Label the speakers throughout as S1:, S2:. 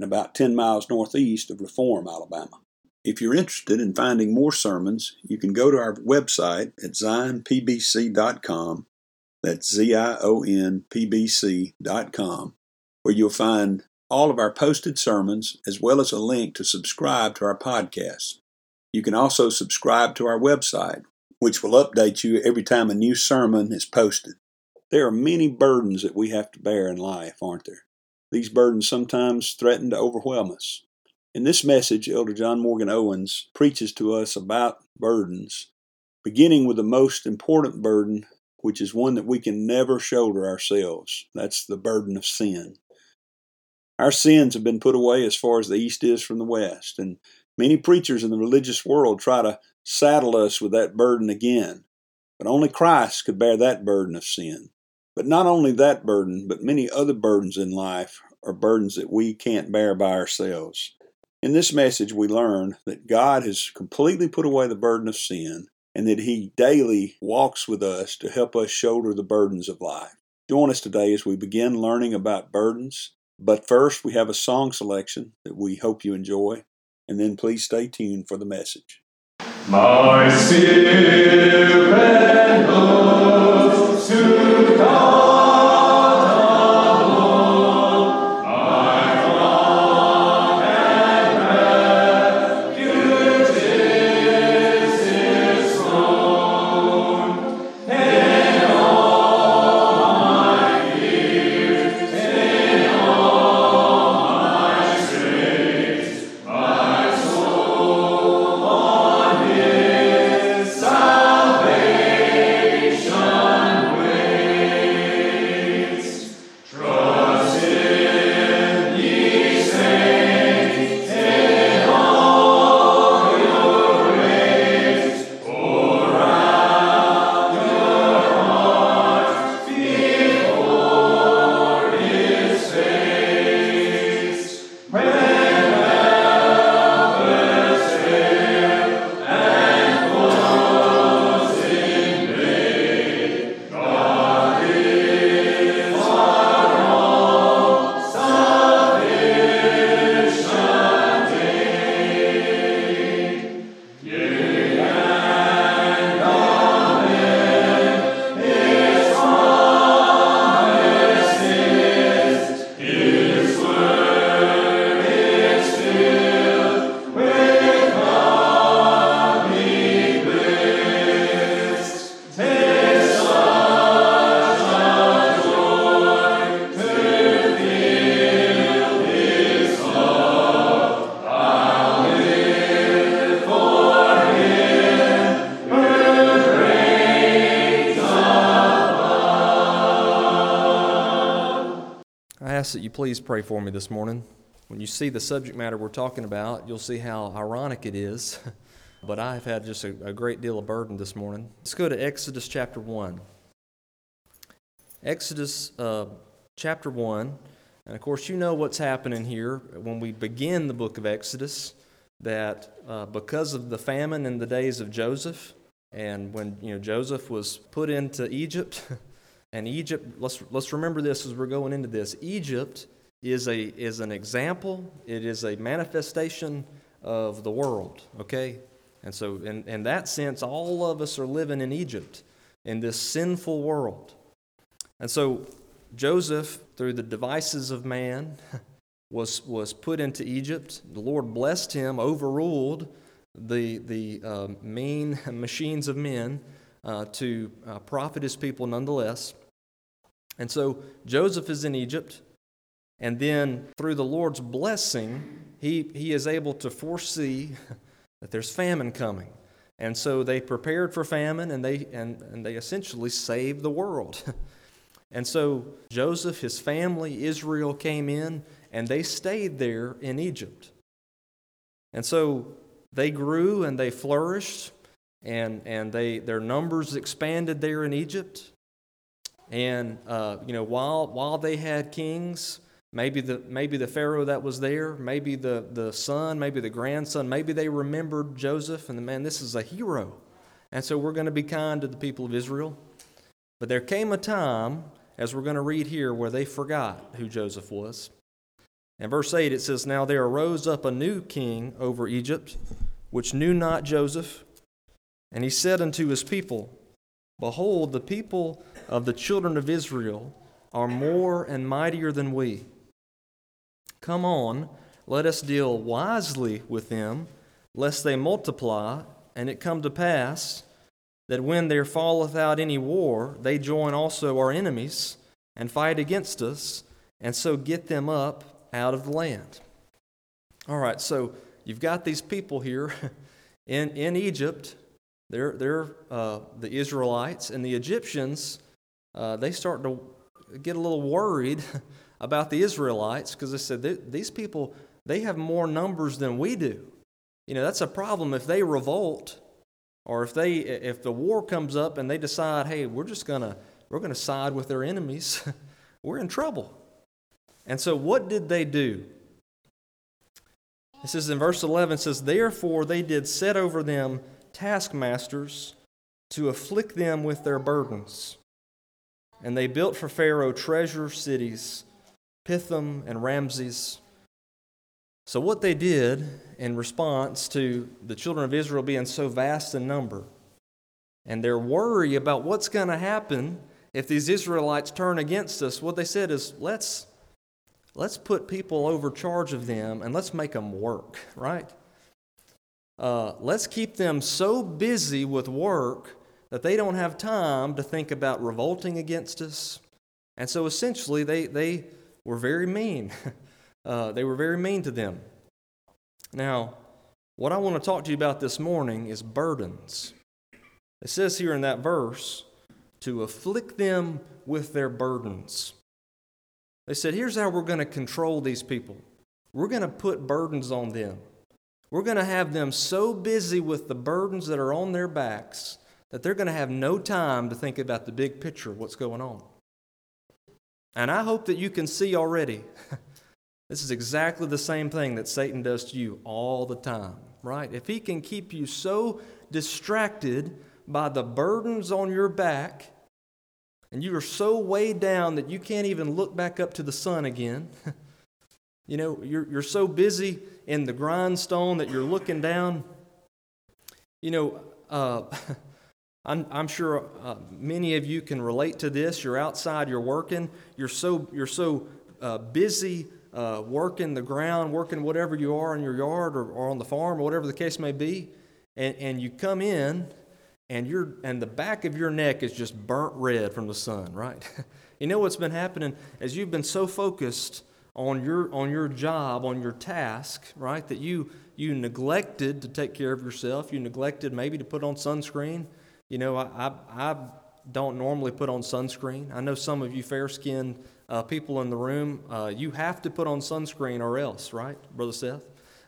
S1: and about 10 miles northeast of Reform, Alabama. If you're interested in finding more sermons, you can go to our website at zionpbc.com. That's Z I O N P B C.com, where you'll find all of our posted sermons as well as a link to subscribe to our podcast. You can also subscribe to our website, which will update you every time a new sermon is posted. There are many burdens that we have to bear in life, aren't there? These burdens sometimes threaten to overwhelm us. In this message, Elder John Morgan Owens preaches to us about burdens, beginning with the most important burden, which is one that we can never shoulder ourselves. That's the burden of sin. Our sins have been put away as far as the east is from the west, and many preachers in the religious world try to saddle us with that burden again. But only Christ could bear that burden of sin. But not only that burden, but many other burdens in life are burdens that we can't bear by ourselves. In this message, we learn that God has completely put away the burden of sin and that He daily walks with us to help us shoulder the burdens of life. Join us today as we begin learning about burdens. But first, we have a song selection that we hope you enjoy, and then please stay tuned for the message.
S2: My spirit goes to God.
S3: Ask that you please pray for me this morning. When you see the subject matter we're talking about, you'll see how ironic it is. but I have had just a, a great deal of burden this morning. Let's go to Exodus chapter 1. Exodus uh, chapter 1. And of course, you know what's happening here when we begin the book of Exodus that uh, because of the famine in the days of Joseph, And when you know Joseph was put into Egypt, and Egypt, let's let's remember this as we're going into this. Egypt is a is an example. It is a manifestation of the world. Okay, and so in in that sense, all of us are living in Egypt, in this sinful world. And so Joseph, through the devices of man, was was put into Egypt. The Lord blessed him, overruled the, the uh, mean machines of men uh, to uh, profit his people nonetheless. And so Joseph is in Egypt, and then through the Lord's blessing, he, he is able to foresee that there's famine coming. And so they prepared for famine and they, and, and they essentially saved the world. and so Joseph, his family, Israel came in, and they stayed there in Egypt. And so they grew and they flourished, and, and they, their numbers expanded there in Egypt. And, uh, you know, while, while they had kings, maybe the, maybe the Pharaoh that was there, maybe the, the son, maybe the grandson, maybe they remembered Joseph and the man, this is a hero. And so we're going to be kind to the people of Israel. But there came a time, as we're going to read here, where they forgot who Joseph was. In verse 8 it says, Now there arose up a new king over Egypt, which knew not Joseph. And he said unto his people, Behold, the people of the children of Israel are more and mightier than we. Come on, let us deal wisely with them, lest they multiply, and it come to pass that when there falleth out any war, they join also our enemies and fight against us, and so get them up out of the land. All right, so you've got these people here in, in Egypt. They're, they're uh, the Israelites, and the Egyptians, uh, they start to get a little worried about the Israelites because they said, these people, they have more numbers than we do. You know, that's a problem if they revolt or if they if the war comes up and they decide, hey, we're just gonna we're gonna side with their enemies, we're in trouble. And so, what did they do? It says in verse 11, says, Therefore they did set over them taskmasters to afflict them with their burdens. And they built for Pharaoh treasure cities, Pithom and Ramses. So, what they did in response to the children of Israel being so vast in number and their worry about what's going to happen if these Israelites turn against us, what they said is, let's let's put people over charge of them and let's make them work, right? Uh, let's keep them so busy with work that they don't have time to think about revolting against us. And so essentially, they, they were very mean. uh, they were very mean to them. Now, what I want to talk to you about this morning is burdens. It says here in that verse, to afflict them with their burdens. They said, here's how we're going to control these people we're going to put burdens on them. We're going to have them so busy with the burdens that are on their backs that they're going to have no time to think about the big picture of what's going on. And I hope that you can see already. this is exactly the same thing that Satan does to you all the time, right? If he can keep you so distracted by the burdens on your back and you are so weighed down that you can't even look back up to the sun again. you know, you're, you're so busy in the grindstone that you're looking down. You know, uh, I'm, I'm, sure uh, many of you can relate to this. You're outside, you're working, you're so, you're so uh, busy uh, working the ground, working whatever you are in your yard or, or on the farm or whatever the case may be, and, and you come in and your and the back of your neck is just burnt red from the sun, right? you know what's been happening as you've been so focused on your on your job, on your task, right? That you you neglected to take care of yourself. You neglected maybe to put on sunscreen. You know, I I, I don't normally put on sunscreen. I know some of you fair skinned uh, people in the room, uh, you have to put on sunscreen or else, right, Brother Seth?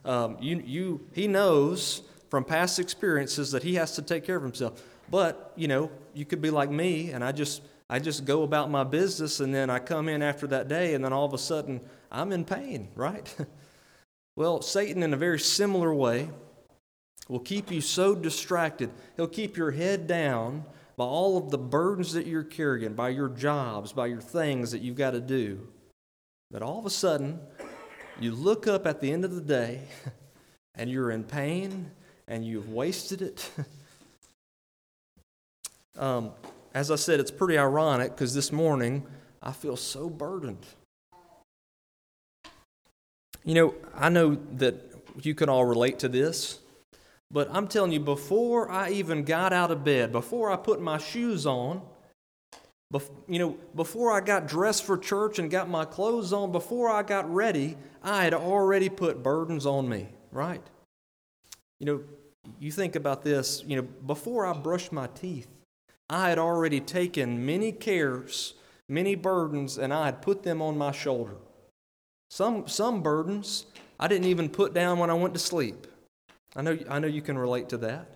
S3: Um, you, you, he knows from past experiences that he has to take care of himself. But, you know, you could be like me and I just I just go about my business and then I come in after that day and then all of a sudden I'm in pain, right? well, Satan in a very similar way will keep you so distracted. He'll keep your head down by all of the burdens that you're carrying, by your jobs, by your things that you've got to do, that all of a sudden you look up at the end of the day and you're in pain and you've wasted it. um, as I said, it's pretty ironic because this morning I feel so burdened. You know, I know that you can all relate to this. But I'm telling you, before I even got out of bed, before I put my shoes on, you know, before I got dressed for church and got my clothes on, before I got ready, I had already put burdens on me, right? You know, you think about this, you know, before I brushed my teeth, I had already taken many cares, many burdens, and I had put them on my shoulder. Some, some burdens I didn't even put down when I went to sleep. I know, I know you can relate to that.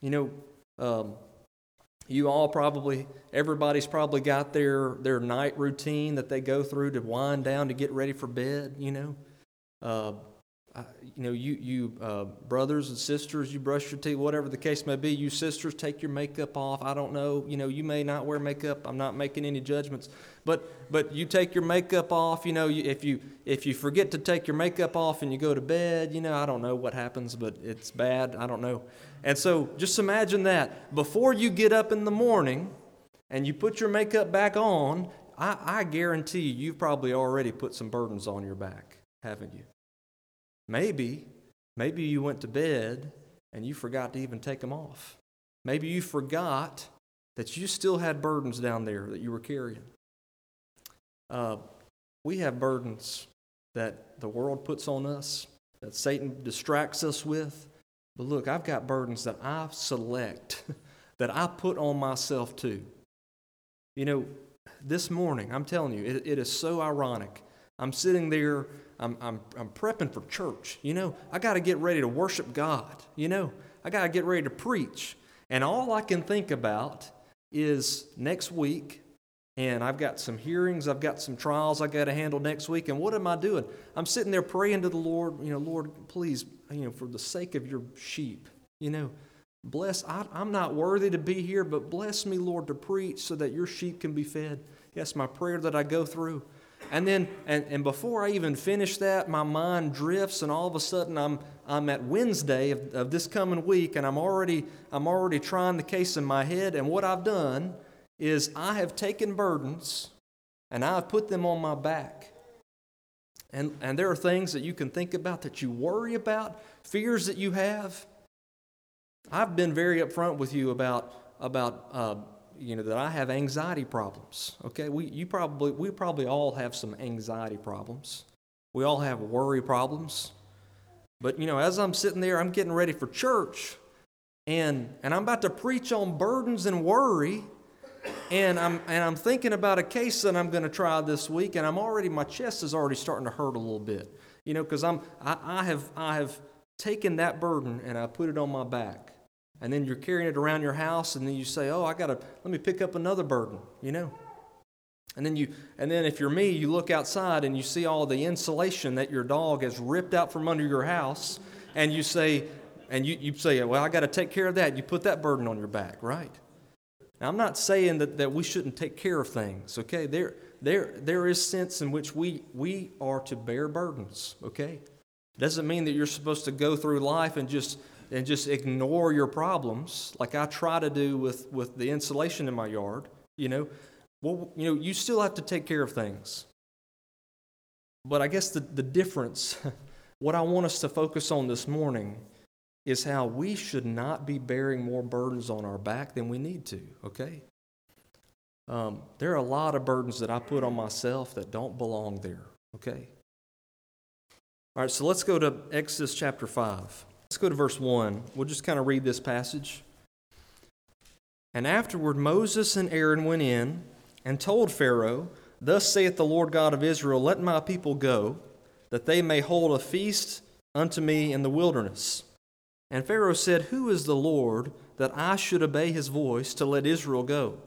S3: You know, um, you all probably, everybody's probably got their, their night routine that they go through to wind down to get ready for bed, you know. Uh, you know, you, you uh, brothers and sisters, you brush your teeth, whatever the case may be. You sisters, take your makeup off. I don't know. You know, you may not wear makeup. I'm not making any judgments, but but you take your makeup off. You know, if you if you forget to take your makeup off and you go to bed, you know, I don't know what happens, but it's bad. I don't know. And so, just imagine that before you get up in the morning and you put your makeup back on. I, I guarantee you, you've probably already put some burdens on your back, haven't you? Maybe, maybe you went to bed and you forgot to even take them off. Maybe you forgot that you still had burdens down there that you were carrying. Uh, we have burdens that the world puts on us, that Satan distracts us with. But look, I've got burdens that I select, that I put on myself too. You know, this morning, I'm telling you, it, it is so ironic. I'm sitting there I'm, I'm, I'm prepping for church. You know, I got to get ready to worship God. You know, I got to get ready to preach. And all I can think about is next week, and I've got some hearings, I've got some trials I got to handle next week. And what am I doing? I'm sitting there praying to the Lord, you know, Lord, please, you know, for the sake of your sheep, you know, bless, I, I'm not worthy to be here, but bless me, Lord, to preach so that your sheep can be fed. That's my prayer that I go through. And then, and, and before I even finish that, my mind drifts, and all of a sudden I'm, I'm at Wednesday of, of this coming week, and I'm already, I'm already trying the case in my head. And what I've done is I have taken burdens and I've put them on my back. And, and there are things that you can think about that you worry about, fears that you have. I've been very upfront with you about, about uh, you know, that I have anxiety problems. Okay, we, you probably, we probably all have some anxiety problems. We all have worry problems. But, you know, as I'm sitting there, I'm getting ready for church, and, and I'm about to preach on burdens and worry, and I'm, and I'm thinking about a case that I'm going to try this week, and I'm already, my chest is already starting to hurt a little bit. You know, because I'm, I, I, have, I have taken that burden and I put it on my back. And then you're carrying it around your house and then you say oh i gotta let me pick up another burden you know? And then you and then if you're me you look outside and you see all the insulation that your dog has ripped out from under your house and you say and you, you say well i got to take care of that. You put that burden on your back right now i'm not saying that, that we shouldn't take care of things okay? There there there is sense in which we we are to bear burdens okay? Doesn't mean that you're supposed to go through life and just and just ignore your problems like I try to do with, with the insulation in my yard, you know, well, you know, you still have to take care of things. But I guess the, the difference, what I want us to focus on this morning, is how we should not be bearing more burdens on our back than we need to, okay? Um, there are a lot of burdens that I put on myself that don't belong there, okay? All right, so let's go to Exodus chapter 5. Let's go to verse 1. We'll just kind of read this passage. And afterward, Moses and Aaron went in and told Pharaoh, Thus saith the Lord God of Israel, Let my people go, that they may hold a feast unto me in the wilderness. And Pharaoh said, Who is the Lord that I should obey his voice to let Israel go?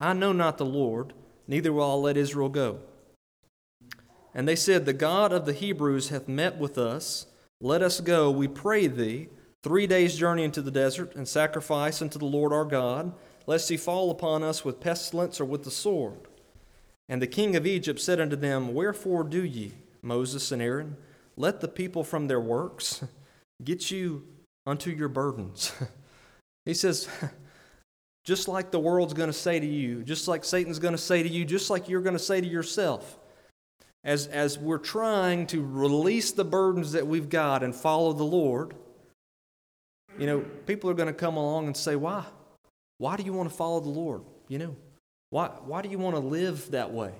S3: I know not the Lord, neither will I let Israel go. And they said, The God of the Hebrews hath met with us let us go, we pray thee, three days' journey into the desert, and sacrifice unto the Lord our God, lest he fall upon us with pestilence or with the sword. And the king of Egypt said unto them, Wherefore do ye, Moses and Aaron, let the people from their works get you unto your burdens? he says, just like the world's going to say to you, just like Satan's going to say to you, just like you're going to say to yourself, as, as we're trying to release the burdens that we've got and follow the Lord, you know, people are going to come along and say, Why? Why do you want to follow the Lord? You know, why, why do you want to live that way?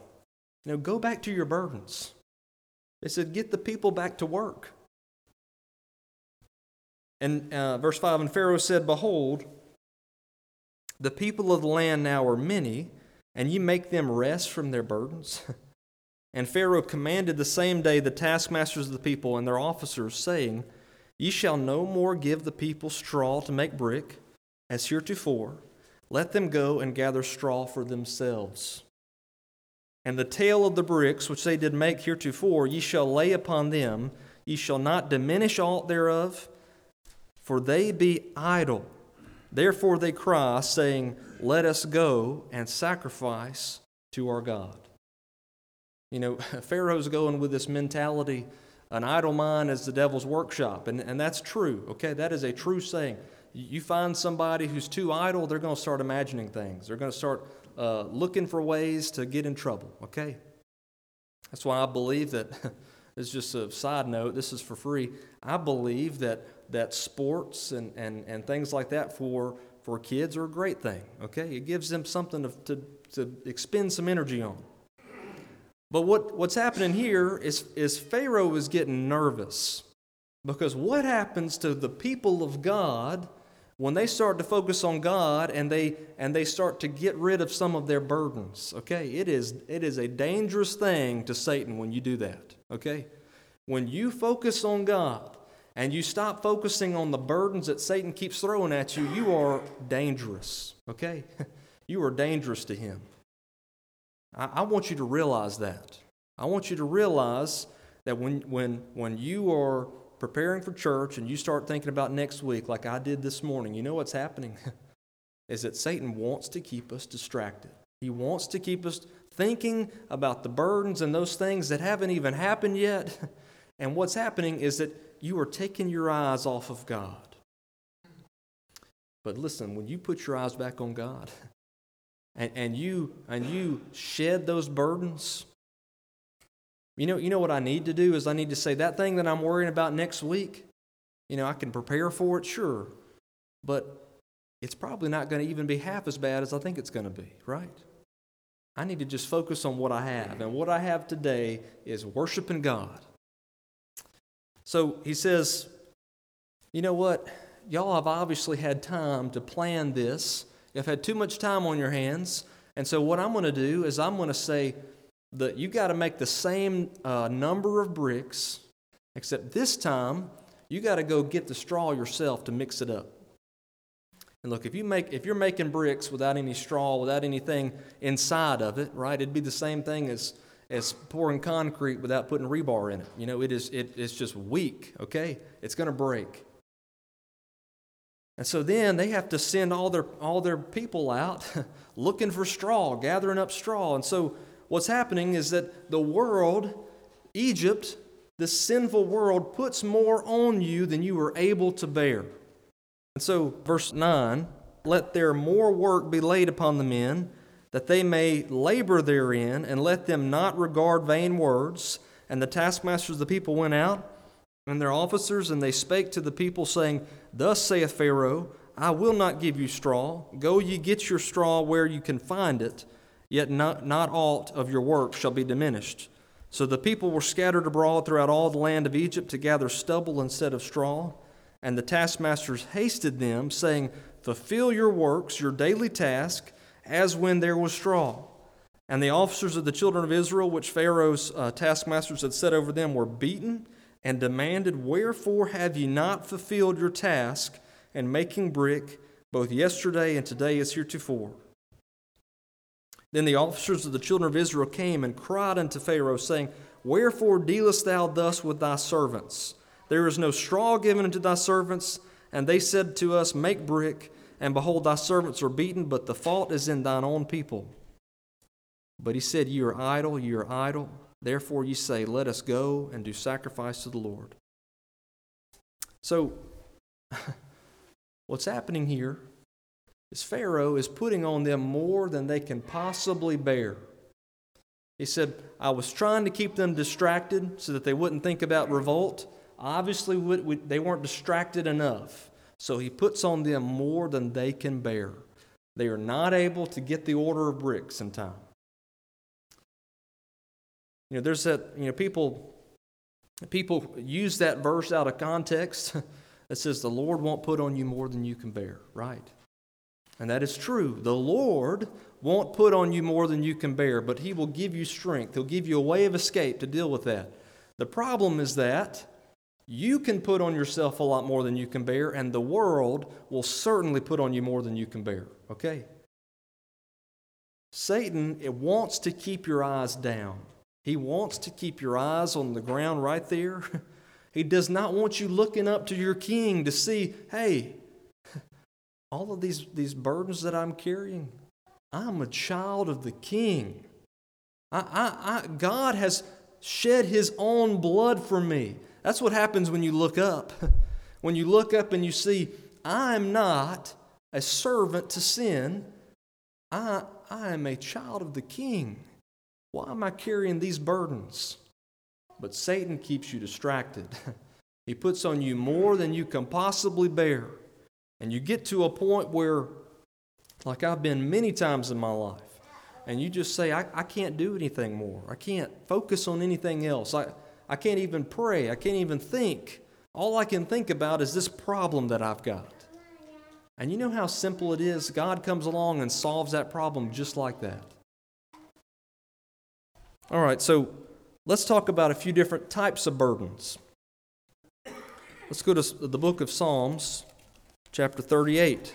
S3: You know, go back to your burdens. They said, Get the people back to work. And uh, verse 5 And Pharaoh said, Behold, the people of the land now are many, and ye make them rest from their burdens. and Pharaoh commanded the same day the taskmasters of the people and their officers, saying, Ye shall no more give the people straw to make brick, as heretofore. Let them go and gather straw for themselves. And the tale of the bricks which they did make heretofore, ye shall lay upon them, ye shall not diminish aught thereof, for they be idle. Therefore they cry, saying, Let us go and sacrifice to our God. You know, Pharaoh's going with this mentality an idle mind is the devil's workshop, and, and that's true, okay? That is a true saying. You find somebody who's too idle, they're going to start imagining things. They're going to start uh, looking for ways to get in trouble, okay? That's why I believe that, it's just a side note, this is for free. I believe that that sports and, and, and things like that for, for kids are a great thing, okay? It gives them something to, to, to expend some energy on. But what, what's happening here is, is Pharaoh is getting nervous because what happens to the people of God when they start to focus on God and they, and they start to get rid of some of their burdens? Okay, it is, it is a dangerous thing to Satan when you do that, okay? When you focus on God, and you stop focusing on the burdens that Satan keeps throwing at you, you are dangerous, okay? you are dangerous to him. I, I want you to realize that. I want you to realize that when, when, when you are preparing for church and you start thinking about next week, like I did this morning, you know what's happening? is that Satan wants to keep us distracted. He wants to keep us thinking about the burdens and those things that haven't even happened yet. And what's happening is that you are taking your eyes off of God. But listen, when you put your eyes back on God and, and you and you shed those burdens, you know, you know what I need to do is I need to say that thing that I'm worrying about next week, you know, I can prepare for it, sure. But it's probably not going to even be half as bad as I think it's going to be, right? I need to just focus on what I have. And what I have today is worshiping God. So he says, You know what? Y'all have obviously had time to plan this. You've had too much time on your hands. And so, what I'm going to do is, I'm going to say that you got to make the same uh, number of bricks, except this time you got to go get the straw yourself to mix it up. And look, if you make if you're making bricks without any straw, without anything inside of it, right? It'd be the same thing as as pouring concrete without putting rebar in it. You know, it is, it, it's just weak, okay? It's going to break. And so then they have to send all their, all their people out looking for straw, gathering up straw. And so what's happening is that the world, Egypt, the sinful world, puts more on you than you are able to bear. And so, verse 9 let there more work be laid upon the men that they may labor therein, and let them not regard vain words. And the taskmasters of the people went out, and their officers, and they spake to the people, saying, Thus saith Pharaoh, I will not give you straw. Go ye get your straw where you can find it, yet not, not aught of your work shall be diminished. So the people were scattered abroad throughout all the land of Egypt to gather stubble instead of straw. And the taskmasters hasted them, saying, Fulfill your works, your daily task as when there was straw. And the officers of the children of Israel, which Pharaoh's uh, taskmasters had set over them, were beaten and demanded, Wherefore have ye not fulfilled your task in making brick, both yesterday and today as heretofore? Then the officers of the children of Israel came and cried unto Pharaoh, saying, Wherefore dealest thou thus with thy servants? There is no straw given unto thy servants, And they said to us, Make brick, and behold, thy servants are beaten, but the fault is in thine own people. But he said, Ye are idle, ye are idle. Therefore ye say, Let us go and do sacrifice to the Lord. So, what's happening here is Pharaoh is putting on them more than they can possibly bear. He said, I was trying to keep them distracted so that they wouldn't think about revolt. Obviously, they weren't distracted enough. So he puts on them more than they can bear. They are not able to get the order of bricks in time. You know, there's that, you know, people people use that verse out of context. that says the Lord won't put on you more than you can bear, right? And that is true. The Lord won't put on you more than you can bear, but He will give you strength. He'll give you a way of escape to deal with that. The problem is that you can put on yourself a lot more than you can bear, and the world will certainly put on you more than you can bear, okay? Satan it wants to keep your eyes down. He wants to keep your eyes on the ground right there. He does not want you looking up to your king to see, hey, all of these, these burdens that I'm carrying, I'm a child of the king. I, I, I, God has shed his own blood for me. That's what happens when you look up. When you look up and you see, I'm not a servant to sin, I, I am a child of the king. Why am I carrying these burdens? But Satan keeps you distracted. he puts on you more than you can possibly bear. And you get to a point where, like I've been many times in my life, and you just say, I, I can't do anything more. I can't focus on anything else. I, I can't even pray. I can't even think. All I can think about is this problem that I've got. And you know how simple it is? God comes along and solves that problem just like that. All right, so let's talk about a few different types of burdens. Let's go to the book of Psalms, chapter 38,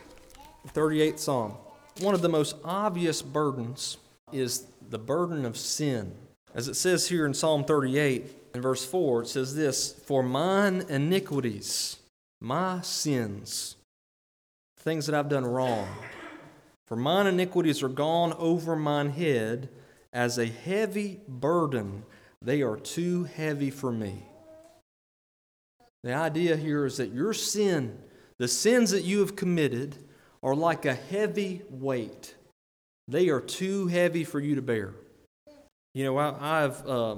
S3: 38th Psalm. One of the most obvious burdens is the burden of sin. As it says here in Psalm 38, in verse 4, it says this For mine iniquities, my sins, things that I've done wrong, for mine iniquities are gone over mine head as a heavy burden. They are too heavy for me. The idea here is that your sin the sins that you have committed are like a heavy weight. They are too heavy for you to bear. You know, I, have uh,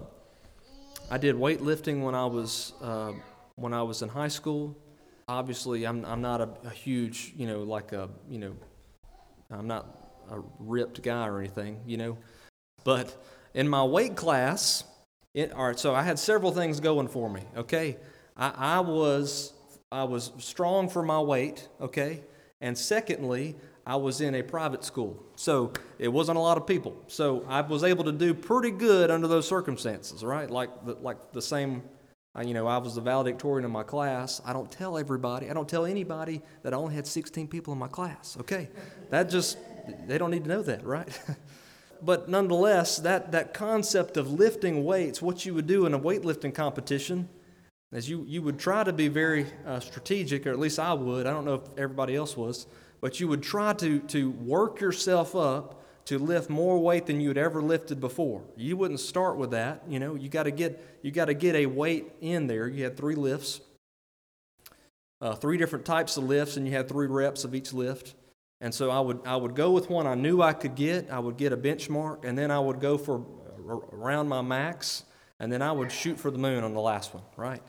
S3: I did weightlifting when I was uh, when I was in high school. Obviously, I'm I'm not a, a, huge you know like a you know I'm not a ripped guy or anything you know, but in my weight class, it, all right. So I had several things going for me. Okay, I, I was I was strong for my weight, okay? And secondly, I was in a private school. So it wasn't a lot of people. So I was able to do pretty good under those circumstances, right? Like the, like the same, uh, you know, I was the valedictorian in my class. I don't tell everybody, I don't tell anybody that I only had 16 people in my class, okay? That just, they don't need to know that, right? but nonetheless, that, that concept of lifting weights, what you would do in a weightlifting competition, as you, you would try to be very uh, strategic, or at least I would. I don't know if everybody else was, but you would try to, to work yourself up to lift more weight than you had ever lifted before. You wouldn't start with that. You know, you got to get you got to get a weight in there. You had three lifts, uh, three different types of lifts, and you had three reps of each lift. And so I would I would go with one I knew I could get. I would get a benchmark, and then I would go for uh, around my max, and then I would shoot for the moon on the last one. Right.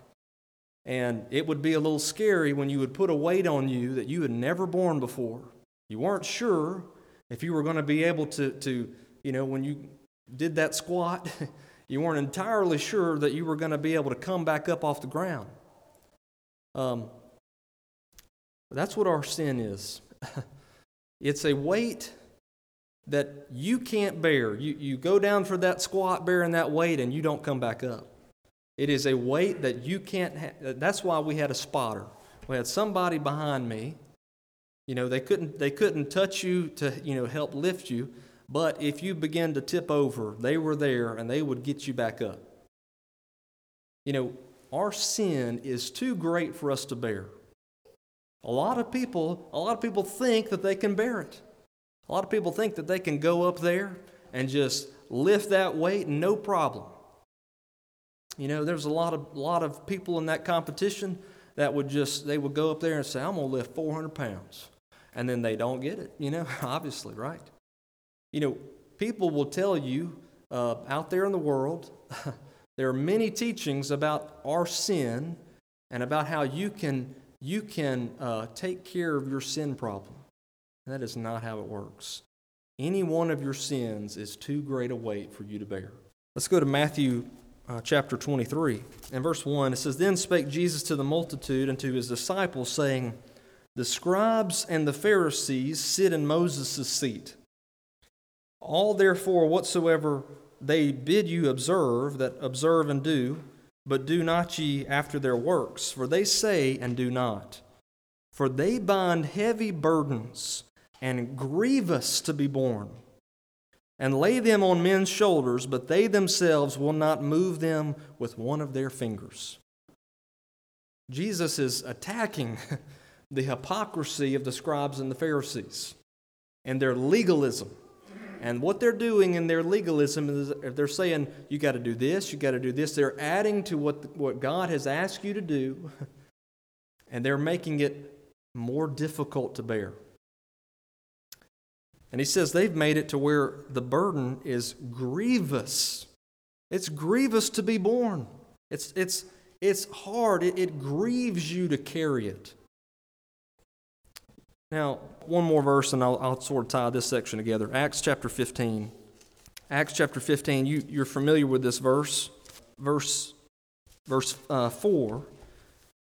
S3: And it would be a little scary when you would put a weight on you that you had never borne before. You weren't sure if you were going to be able to, to, you know, when you did that squat, you weren't entirely sure that you were going to be able to come back up off the ground. Um, that's what our sin is. it's a weight that you can't bear. You, you go down for that squat bearing that weight and you don't come back up. It is a weight that you can't have. That's why we had a spotter. We had somebody behind me. You know, they couldn't they couldn't touch you to, you know, help lift you, but if you began to tip over, they were there and they would get you back up. You know, our sin is too great for us to bear. A lot of people, a lot of people think that they can bear it. A lot of people think that they can go up there and just lift that weight no problem. You know, there's a lot of lot of people in that competition that would just they would go up there and say, "I'm gonna lift 400 pounds," and then they don't get it. You know, obviously, right? You know, people will tell you uh, out there in the world, there are many teachings about our sin and about how you can you can uh, take care of your sin problem. And that is not how it works. Any one of your sins is too great a weight for you to bear. Let's go to Matthew uh, chapter 23. In verse 1, it says, Then spake Jesus to the multitude and to his disciples, saying, The scribes and the Pharisees sit in Moses' seat. All therefore whatsoever they bid you observe, that observe and do, but do not ye after their works, for they say and do not. For they bind heavy burdens and grievous to be borne and lay them on men's shoulders, but they themselves will not move them with one of their fingers. Jesus is attacking the hypocrisy of the scribes and the Pharisees and their legalism. And what they're doing in their legalism is they're saying, you got to do this, you got to do this. They're adding to what, what God has asked you to do, and they're making it more difficult to bear. And he says they've made it to where the burden is grievous. It's grievous to be borne. It's, it's, it's hard. It, it grieves you to carry it. Now, one more verse, and I'll, I'll sort of tie this section together. Acts chapter 15. Acts chapter 15, you, you're familiar with this verse. Verse, verse uh, 4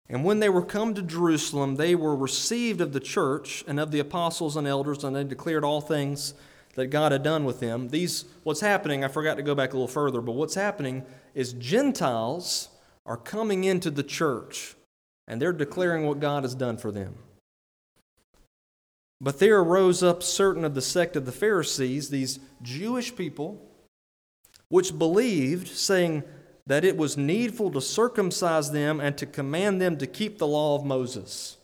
S3: and when they were come to Jerusalem, they were received of the church and of the apostles and elders, and they declared all things that God had done with them. These, what's happening, I forgot to go back a little further, but what's happening is Gentiles are coming into the church, and they're declaring what God has done for them. But there arose up certain of the sect of the Pharisees, these Jewish people, which believed, saying, that it was needful to circumcise them and to command them to keep the law of Moses.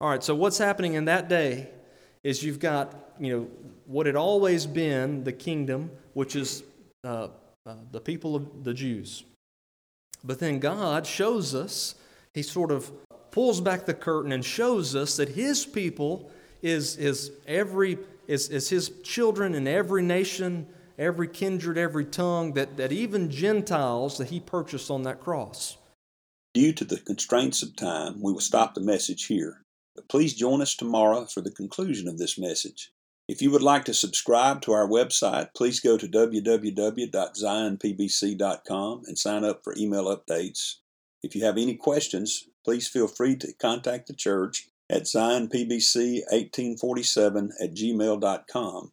S3: All right, so what's happening in that day is you've got, you know, what had always been the kingdom, which is uh, uh, the people of the Jews. But then God shows us, He sort of pulls back the curtain and shows us that His people is, is every is, is His children in every nation every kindred, every tongue, that, that even Gentiles that he purchased on that cross.
S1: Due to the constraints of time, we will stop the message here. But please join us tomorrow for the conclusion of this message. If you would like to subscribe to our website, please go to www.zionpbc.com and sign up for email updates. If you have any questions, please feel free to contact the church at zionpbc1847 at gmail.com.